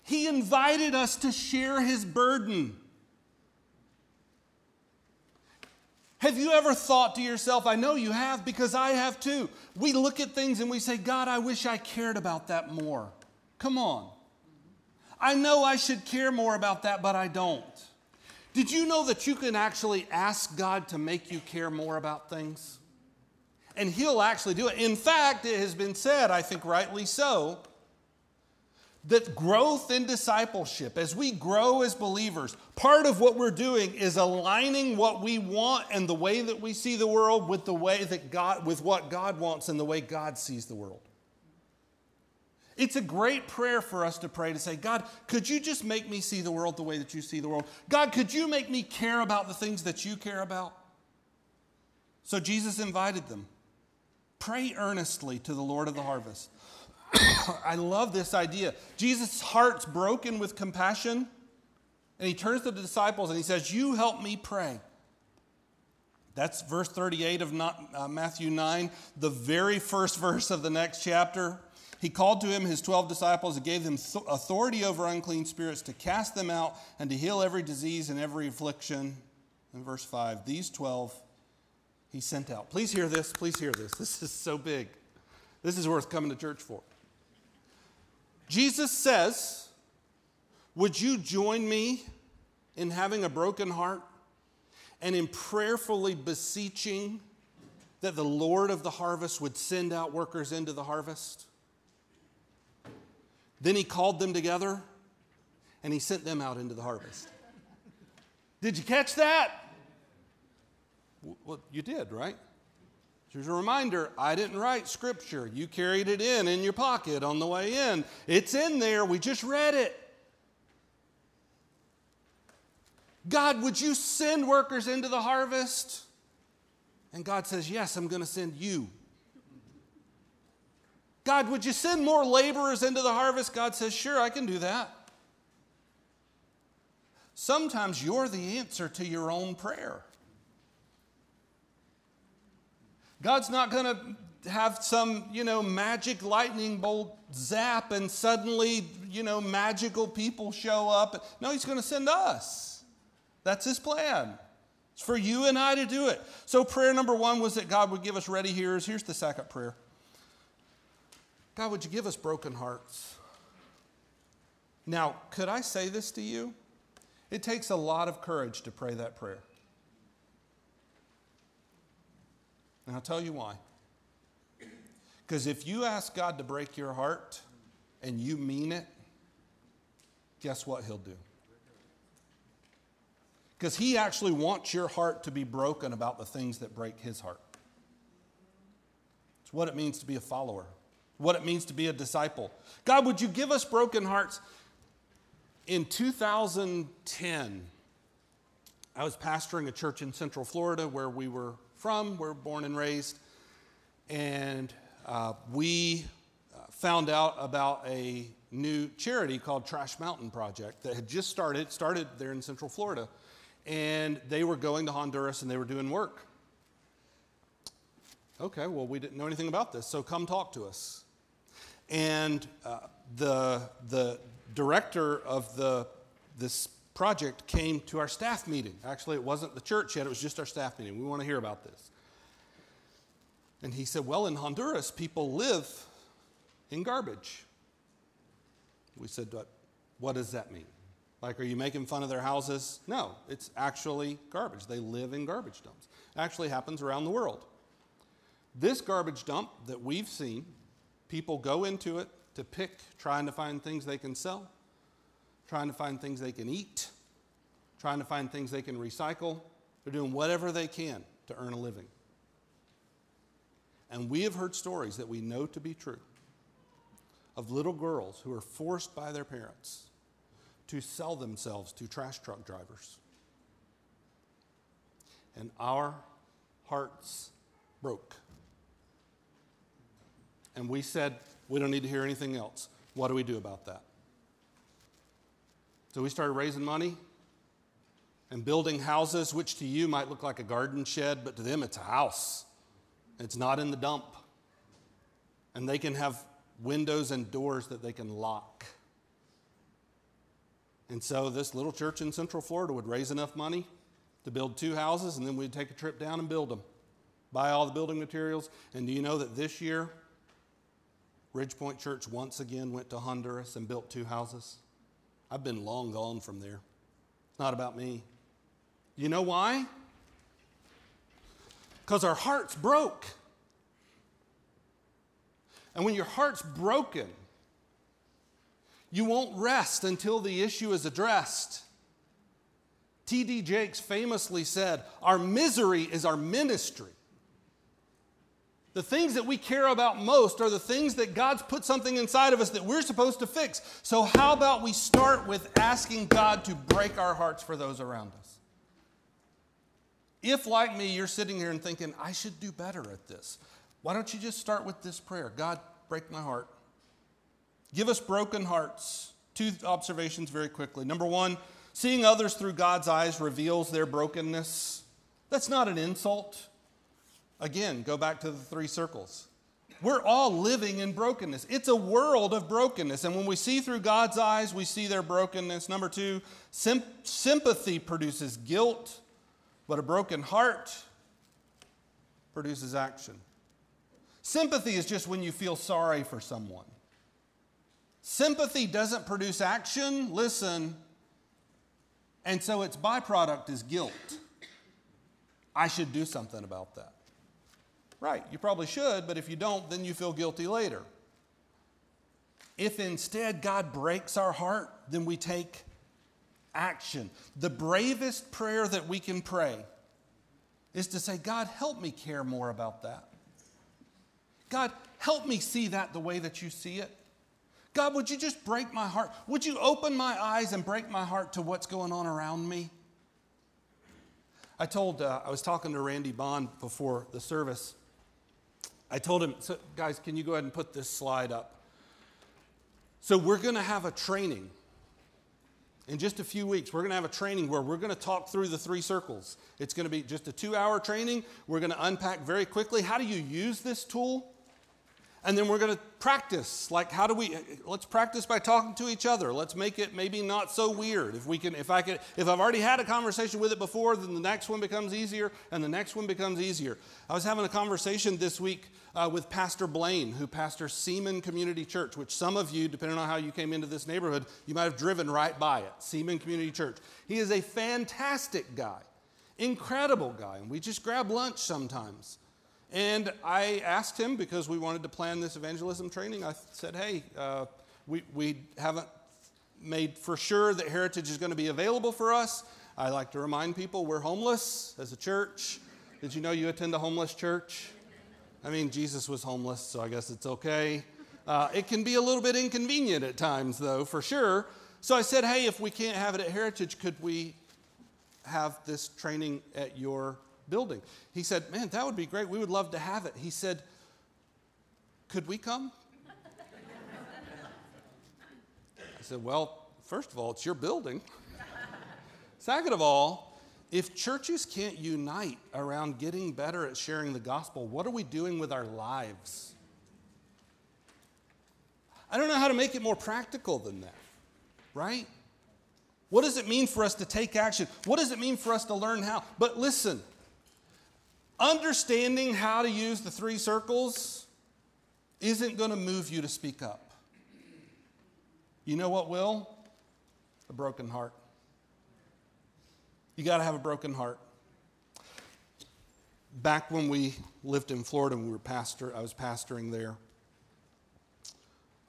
He invited us to share his burden. Have you ever thought to yourself, I know you have because I have too. We look at things and we say, God, I wish I cared about that more. Come on. I know I should care more about that, but I don't. Did you know that you can actually ask God to make you care more about things? And He'll actually do it. In fact, it has been said, I think rightly so, that growth in discipleship, as we grow as believers, part of what we're doing is aligning what we want and the way that we see the world with the way that God, with what God wants and the way God sees the world. It's a great prayer for us to pray to say, God, could you just make me see the world the way that you see the world? God, could you make me care about the things that you care about? So Jesus invited them. Pray earnestly to the Lord of the harvest. <coughs> I love this idea. Jesus' heart's broken with compassion, and he turns to the disciples and he says, You help me pray. That's verse 38 of not, uh, Matthew 9, the very first verse of the next chapter. He called to him his 12 disciples and gave them th- authority over unclean spirits to cast them out and to heal every disease and every affliction. In verse 5, these 12 he sent out. Please hear this. Please hear this. This is so big. This is worth coming to church for. Jesus says, Would you join me in having a broken heart and in prayerfully beseeching that the Lord of the harvest would send out workers into the harvest? Then he called them together and he sent them out into the harvest. Did you catch that? Well, you did, right? Here's a reminder I didn't write scripture. You carried it in in your pocket on the way in. It's in there. We just read it. God, would you send workers into the harvest? And God says, Yes, I'm going to send you. God, would you send more laborers into the harvest? God says, Sure, I can do that. Sometimes you're the answer to your own prayer. God's not going to have some, you know, magic lightning bolt zap and suddenly, you know, magical people show up. No, He's going to send us. That's His plan. It's for you and I to do it. So, prayer number one was that God would give us ready hearers. Here's the second prayer God, would you give us broken hearts? Now, could I say this to you? It takes a lot of courage to pray that prayer. And I'll tell you why. Because if you ask God to break your heart and you mean it, guess what He'll do? Because He actually wants your heart to be broken about the things that break His heart. It's what it means to be a follower, what it means to be a disciple. God, would you give us broken hearts? In 2010, I was pastoring a church in Central Florida where we were from, we were born and raised, and uh, we uh, found out about a new charity called Trash Mountain Project that had just started, started there in Central Florida, and they were going to Honduras and they were doing work. Okay, well, we didn't know anything about this, so come talk to us. And uh, the, the director of the, this project came to our staff meeting. Actually, it wasn't the church yet, it was just our staff meeting. We want to hear about this. And he said, Well, in Honduras, people live in garbage. We said, What, does that mean? Like, are you making fun of their houses? No, it's actually garbage. They live in garbage dumps. It actually happens around the world. This garbage dump that we've seen, people go into it to pick, trying to find things they can sell, trying to find things they can eat, trying to find things they can recycle. They're doing whatever they can to earn a living. And we have heard stories that we know to be true of little girls who are forced by their parents to sell themselves to trash truck drivers. And our hearts broke. And we said, we don't need to hear anything else. What do we do about that? So we started raising money and building houses, which to you might look like a garden shed, but to them it's a house. It's not in the dump. And they can have windows and doors that they can lock. And so this little church in Central Florida would raise enough money to build two houses, and then we'd take a trip down and build them, buy all the building materials. And do you know that this year, Ridgepoint Church once again went to Honduras and built two houses? I've been long gone from there. It's not about me. You know why? Because our heart's broke. And when your heart's broken, you won't rest until the issue is addressed. T.D. Jakes famously said, Our misery is our ministry. The things that we care about most are the things that God's put something inside of us that we're supposed to fix. So, how about we start with asking God to break our hearts for those around us? If, like me, you're sitting here and thinking, I should do better at this, why don't you just start with this prayer God, break my heart. Give us broken hearts. Two observations very quickly. Number one, seeing others through God's eyes reveals their brokenness. That's not an insult. Again, go back to the three circles. We're all living in brokenness. It's a world of brokenness. And when we see through God's eyes, we see their brokenness. Number two, sim- sympathy produces guilt, but a broken heart produces action. Sympathy is just when you feel sorry for someone. Sympathy doesn't produce action. Listen. And so its byproduct is guilt. I should do something about that. Right, you probably should, but if you don't, then you feel guilty later. If instead God breaks our heart, then we take action. The bravest prayer that we can pray is to say, God, help me care more about that. God, help me see that the way that you see it. God, would you just break my heart? Would you open my eyes and break my heart to what's going on around me? I told, uh, I was talking to Randy Bond before the service. I told him, so guys, can you go ahead and put this slide up? So, we're going to have a training In just a few weeks, we're going to have a training where we're going to talk through the three circles. It's going to be just a two hour training. We're going to unpack very quickly how do you use this tool? And then we're going to practice. Like, how do we? Let's practice by talking to each other. Let's make it maybe not so weird. If we can, if I could, if I've already had a conversation with it before, then the next one becomes easier, and the next one becomes easier. I was having a conversation this week uh, with Pastor Blaine, who pastors Seaman Community Church, which some of you, depending on how you came into this neighborhood, you might have driven right by it. Seaman Community Church. He is a fantastic guy, incredible guy, and we just grab lunch sometimes. And I asked him because we wanted to plan this evangelism training. I said, hey, uh, we, we haven't made for sure that Heritage is going to be available for us. I like to remind people we're homeless as a church. Did you know you attend a homeless church? I mean, Jesus was homeless, so I guess it's okay. Uh, it can be a little bit inconvenient at times, though, for sure. So I said, hey, if we can't have it at Heritage, could we have this training at your building. He said, Man, that would be great. We would love to have it. He said, Could we come? I said, Well, first of all, it's your building. Second of all, if churches can't unite around getting better at sharing the gospel, what are we doing with our lives? I don't know how to make it more practical than that, right? What does it mean for us to take action? What does it mean for us to learn how? But listen, understanding how to use the three circles isn't going to move you to speak up. You know what will? A broken heart. You got to have a broken heart. Back when we lived in Florida and we were pastor, I was pastoring there.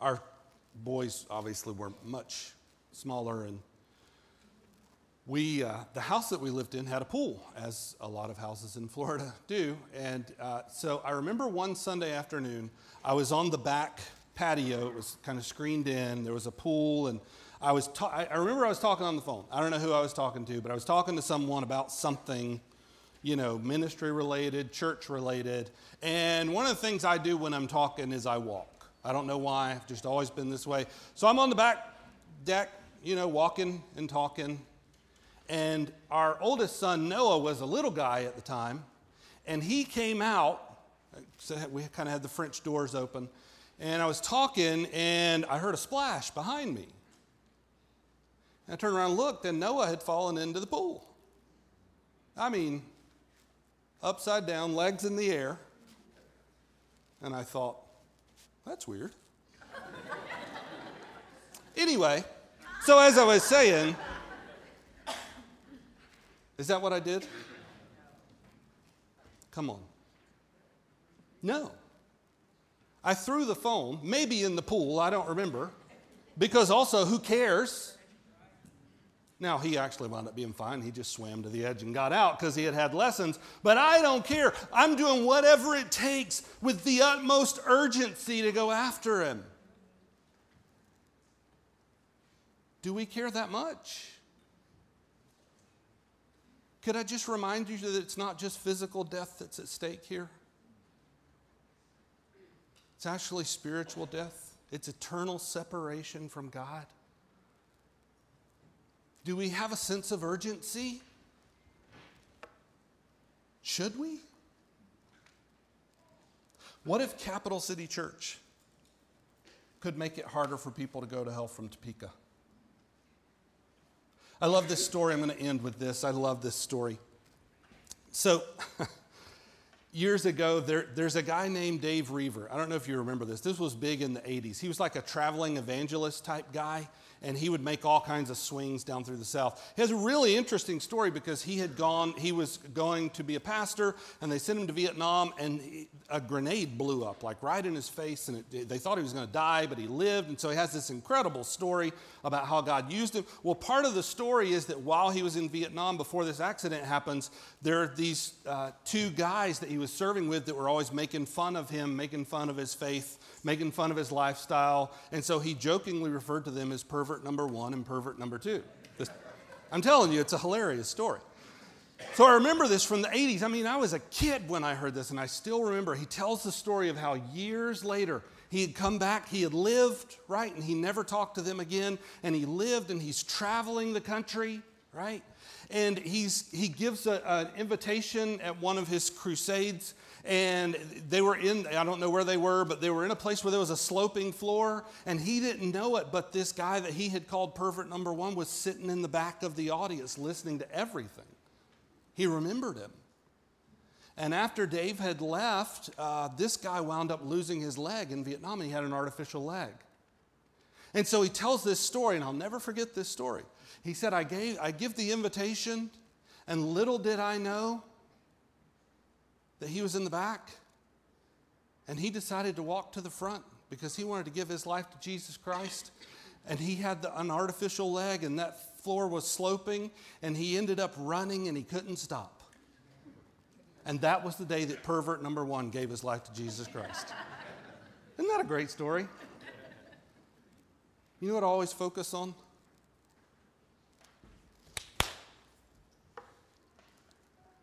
Our boys obviously were much smaller and we, uh, the house that we lived in had a pool, as a lot of houses in Florida <laughs> do. And uh, so I remember one Sunday afternoon, I was on the back patio. It was kind of screened in. There was a pool, and I was. Ta- I remember I was talking on the phone. I don't know who I was talking to, but I was talking to someone about something, you know, ministry related, church related. And one of the things I do when I'm talking is I walk. I don't know why. I've just always been this way. So I'm on the back deck, you know, walking and talking and our oldest son, Noah, was a little guy at the time. And he came out. So we kind of had the French doors open. And I was talking, and I heard a splash behind me. And I turned around and looked, and Noah had fallen into the pool. I mean, upside down, legs in the air. And I thought, that's weird. <laughs> anyway, so as I was saying, is that what I did? Come on. No. I threw the phone, maybe in the pool, I don't remember, because also, who cares? Now, he actually wound up being fine. He just swam to the edge and got out because he had had lessons. But I don't care. I'm doing whatever it takes with the utmost urgency to go after him. Do we care that much? Could I just remind you that it's not just physical death that's at stake here? It's actually spiritual death, it's eternal separation from God. Do we have a sense of urgency? Should we? What if Capital City Church could make it harder for people to go to hell from Topeka? I love this story. I'm going to end with this. I love this story. So, <laughs> years ago, there, there's a guy named Dave Roever. I don't know if you remember this. This was big in the 80s. He was like a traveling evangelist type guy and he would make all kinds of swings down through the South. He has a really interesting story because he had gone, he was going to be a pastor, and they sent him to Vietnam, and he, a grenade blew up, like right in his face, and it, they thought he was going to die, but he lived. And so he has this incredible story about how God used him. Well, part of the story is that while he was in Vietnam, before this accident happens, there are these uh, two guys that he was serving with that were always making fun of him, making fun of his faith, making fun of his lifestyle. And so he jokingly referred to them as pervert number one and pervert number two. Just, I'm telling you, it's a hilarious story. So I remember this from the 80s. I mean, I was a kid when I heard this, and I still remember. He tells the story of how years later he had come back, he had lived, right? And he never talked to them again. And he lived and he's traveling the country, right? And he's, he gives a, an invitation at one of his crusades. And they were in, I don't know where they were, but they were in a place where there was a sloping floor. And he didn't know it, but this guy that he had called pervert number one was sitting in the back of the audience listening to everything. He remembered him. And after Dave had left, uh, this guy wound up losing his leg in Vietnam, he had an artificial leg. And so he tells this story, and I'll never forget this story. He said, I, gave, I give the invitation, and little did I know that he was in the back. And he decided to walk to the front because he wanted to give his life to Jesus Christ. And he had the, an artificial leg, and that floor was sloping, and he ended up running, and he couldn't stop. And that was the day that pervert number one gave his life to Jesus Christ. Isn't that a great story? You know what I always focus on?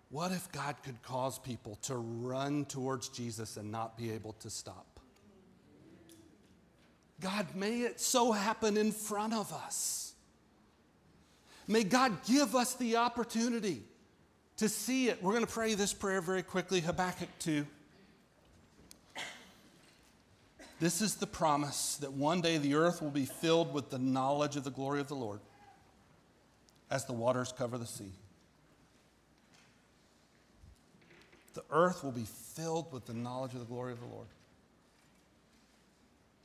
What if God could cause people to run towards Jesus and not be able to stop? God, may it so happen in front of us. May God give us the opportunity to see it. We're going to pray this prayer very quickly Habakkuk 2. This is the promise that one day the earth will be filled with the knowledge of the glory of the Lord as the waters cover the sea. The earth will be filled with the knowledge of the glory of the Lord.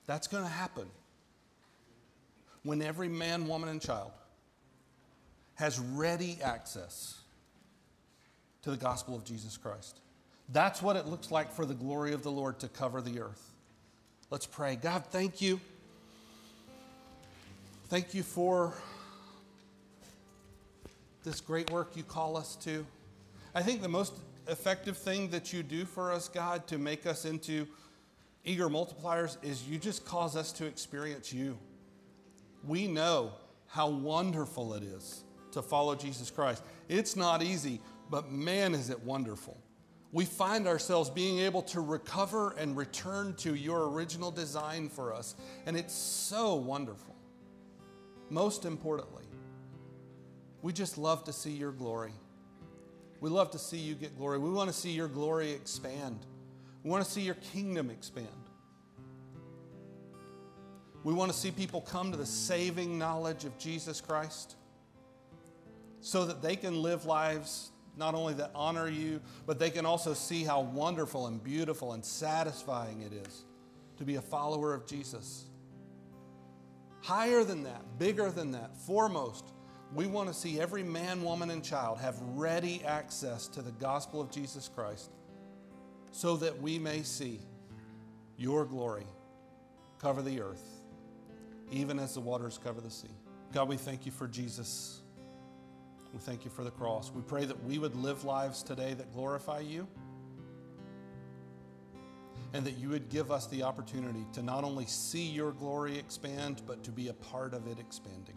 That's going to happen when every man, woman, and child has ready access to the gospel of Jesus Christ. That's what it looks like for the glory of the Lord to cover the earth. Let's pray. God, thank you. Thank you for this great work you call us to. I think the most effective thing that you do for us, God, to make us into eager multipliers is you just cause us to experience you. We know how wonderful it is to follow Jesus Christ. It's not easy, but man, is it wonderful. We find ourselves being able to recover and return to your original design for us, and it's so wonderful. Most importantly, we just love to see your glory. We love to see you get glory. We want to see your glory expand. We want to see your kingdom expand. We want to see people come to the saving knowledge of Jesus Christ so that they can live lives not only that honor you, but they can also see how wonderful and beautiful and satisfying it is to be a follower of Jesus. Higher than that, bigger than that, foremost, we want to see every man, woman, and child have ready access to the gospel of Jesus Christ so that we may see your glory cover the earth, even as the waters cover the sea. God, we thank you for Jesus. We thank you for the cross. We pray that we would live lives today that glorify you and that you would give us the opportunity to not only see your glory expand, but to be a part of it expanding.